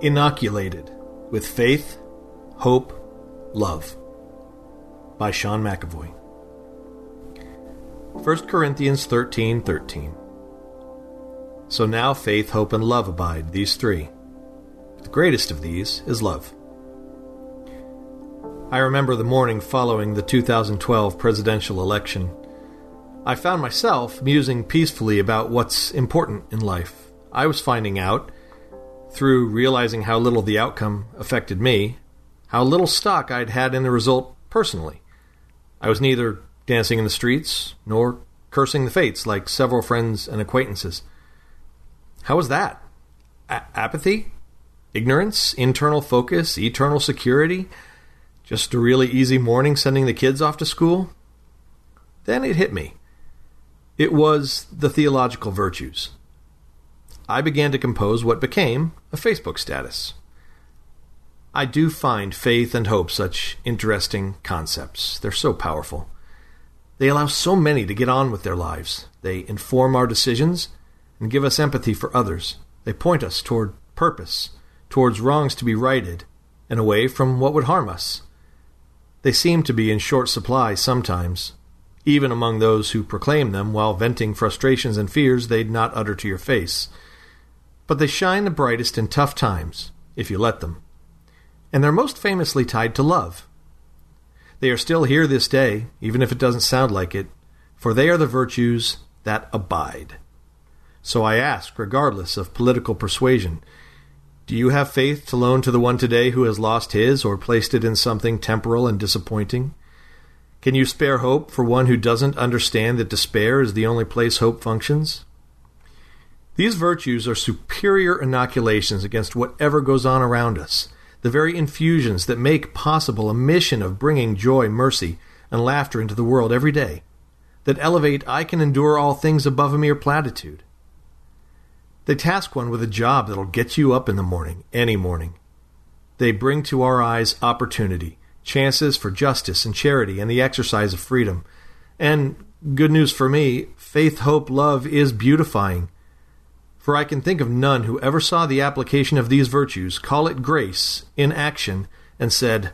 Inoculated with Faith, Hope, Love by Sean McAvoy. 1 Corinthians 13 13. So now faith, hope, and love abide, these three. The greatest of these is love. I remember the morning following the 2012 presidential election. I found myself musing peacefully about what's important in life. I was finding out, through realizing how little the outcome affected me, how little stock I'd had in the result personally. I was neither dancing in the streets nor cursing the fates like several friends and acquaintances. How was that? A- apathy? Ignorance? Internal focus? Eternal security? Just a really easy morning sending the kids off to school? Then it hit me. It was the theological virtues. I began to compose what became a Facebook status. I do find faith and hope such interesting concepts. They're so powerful. They allow so many to get on with their lives. They inform our decisions and give us empathy for others. They point us toward purpose, towards wrongs to be righted, and away from what would harm us. They seem to be in short supply sometimes, even among those who proclaim them while venting frustrations and fears they'd not utter to your face. But they shine the brightest in tough times, if you let them. And they're most famously tied to love. They are still here this day, even if it doesn't sound like it, for they are the virtues that abide. So I ask, regardless of political persuasion, do you have faith to loan to the one today who has lost his or placed it in something temporal and disappointing? Can you spare hope for one who doesn't understand that despair is the only place hope functions? These virtues are superior inoculations against whatever goes on around us, the very infusions that make possible a mission of bringing joy, mercy, and laughter into the world every day, that elevate I can endure all things above a mere platitude. They task one with a job that'll get you up in the morning, any morning. They bring to our eyes opportunity, chances for justice and charity and the exercise of freedom. And good news for me, faith, hope, love is beautifying. For I can think of none who ever saw the application of these virtues, call it grace, in action, and said,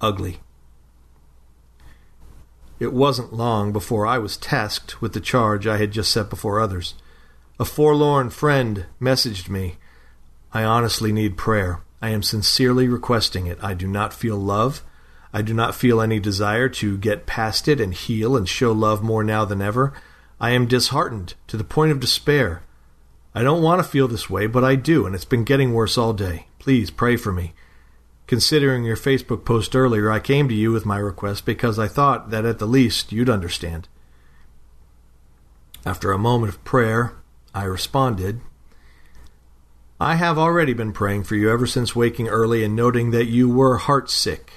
ugly. It wasn't long before I was tasked with the charge I had just set before others. A forlorn friend messaged me. I honestly need prayer. I am sincerely requesting it. I do not feel love. I do not feel any desire to get past it and heal and show love more now than ever. I am disheartened to the point of despair. I don't want to feel this way, but I do, and it's been getting worse all day. Please pray for me. Considering your Facebook post earlier, I came to you with my request because I thought that at the least you'd understand. After a moment of prayer, I responded, I have already been praying for you ever since waking early and noting that you were heartsick.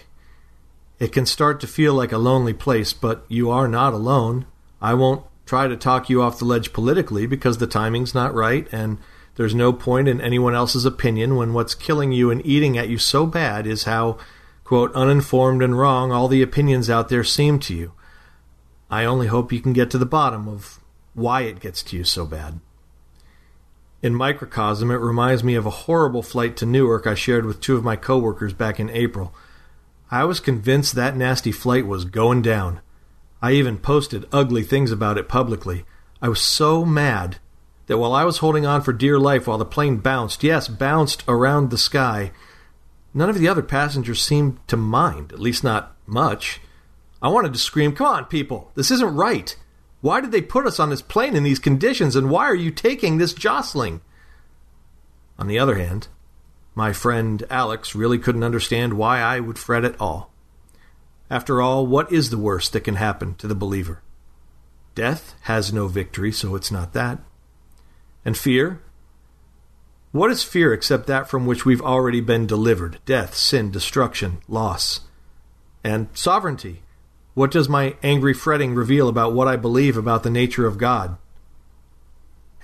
It can start to feel like a lonely place, but you are not alone. I won't try to talk you off the ledge politically because the timing's not right and there's no point in anyone else's opinion when what's killing you and eating at you so bad is how, quote, uninformed and wrong all the opinions out there seem to you. I only hope you can get to the bottom of why it gets to you so bad. In microcosm, it reminds me of a horrible flight to Newark I shared with two of my coworkers back in April. I was convinced that nasty flight was going down. I even posted ugly things about it publicly. I was so mad that while I was holding on for dear life while the plane bounced, yes, bounced around the sky, none of the other passengers seemed to mind, at least not much. I wanted to scream, Come on, people, this isn't right. Why did they put us on this plane in these conditions, and why are you taking this jostling? On the other hand, my friend Alex really couldn't understand why I would fret at all. After all, what is the worst that can happen to the believer? Death has no victory, so it's not that. And fear? What is fear except that from which we've already been delivered death, sin, destruction, loss? And sovereignty? What does my angry fretting reveal about what I believe about the nature of God?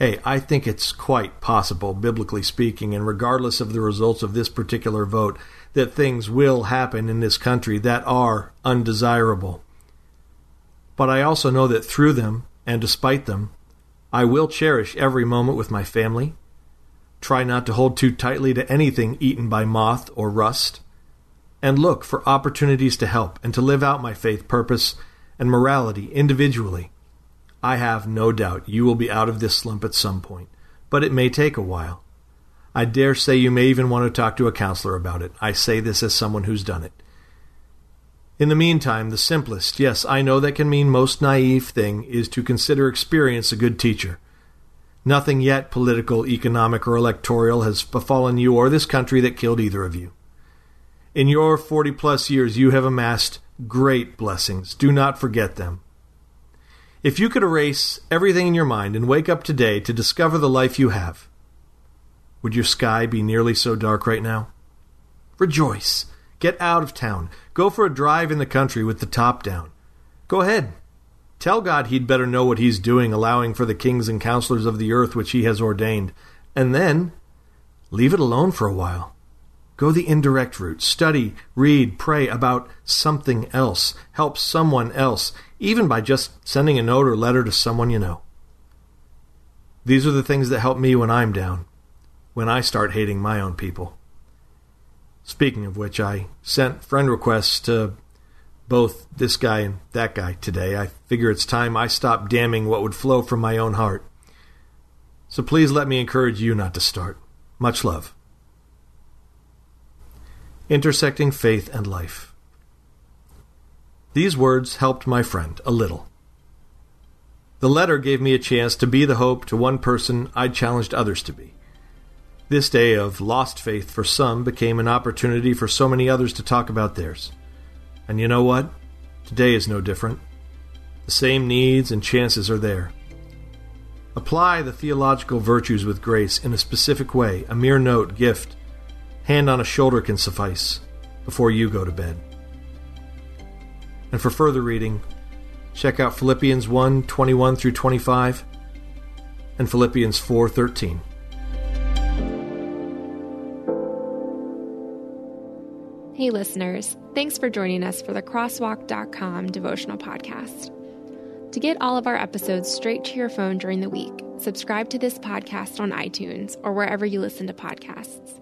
Hey, I think it's quite possible, biblically speaking, and regardless of the results of this particular vote, that things will happen in this country that are undesirable. But I also know that through them, and despite them, I will cherish every moment with my family. Try not to hold too tightly to anything eaten by moth or rust. And look for opportunities to help and to live out my faith purpose and morality individually. I have no doubt you will be out of this slump at some point, but it may take a while. I dare say you may even want to talk to a counselor about it. I say this as someone who's done it. In the meantime, the simplest, yes, I know that can mean most naive thing, is to consider experience a good teacher. Nothing yet political, economic, or electoral has befallen you or this country that killed either of you. In your forty plus years, you have amassed great blessings. Do not forget them. If you could erase everything in your mind and wake up today to discover the life you have, would your sky be nearly so dark right now? Rejoice. Get out of town. Go for a drive in the country with the top down. Go ahead. Tell God he'd better know what he's doing, allowing for the kings and counselors of the earth which he has ordained. And then leave it alone for a while. Go the indirect route. Study, read, pray about something else. Help someone else, even by just sending a note or letter to someone you know. These are the things that help me when I'm down, when I start hating my own people. Speaking of which, I sent friend requests to both this guy and that guy today. I figure it's time I stop damning what would flow from my own heart. So please let me encourage you not to start. Much love. Intersecting Faith and Life. These words helped my friend a little. The letter gave me a chance to be the hope to one person I'd challenged others to be. This day of lost faith for some became an opportunity for so many others to talk about theirs. And you know what? Today is no different. The same needs and chances are there. Apply the theological virtues with grace in a specific way, a mere note, gift, hand on a shoulder can suffice before you go to bed. And for further reading, check out Philippians 1 21 through 25 and Philippians 4 13. Hey, listeners, thanks for joining us for the Crosswalk.com devotional podcast. To get all of our episodes straight to your phone during the week, subscribe to this podcast on iTunes or wherever you listen to podcasts.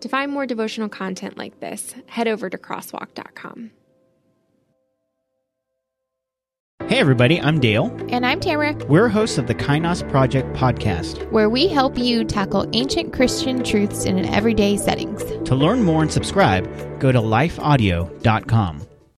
To find more devotional content like this, head over to Crosswalk.com. Hey, everybody, I'm Dale. And I'm Tamara. We're hosts of the Kainos Project podcast, where we help you tackle ancient Christian truths in an everyday settings. To learn more and subscribe, go to lifeaudio.com.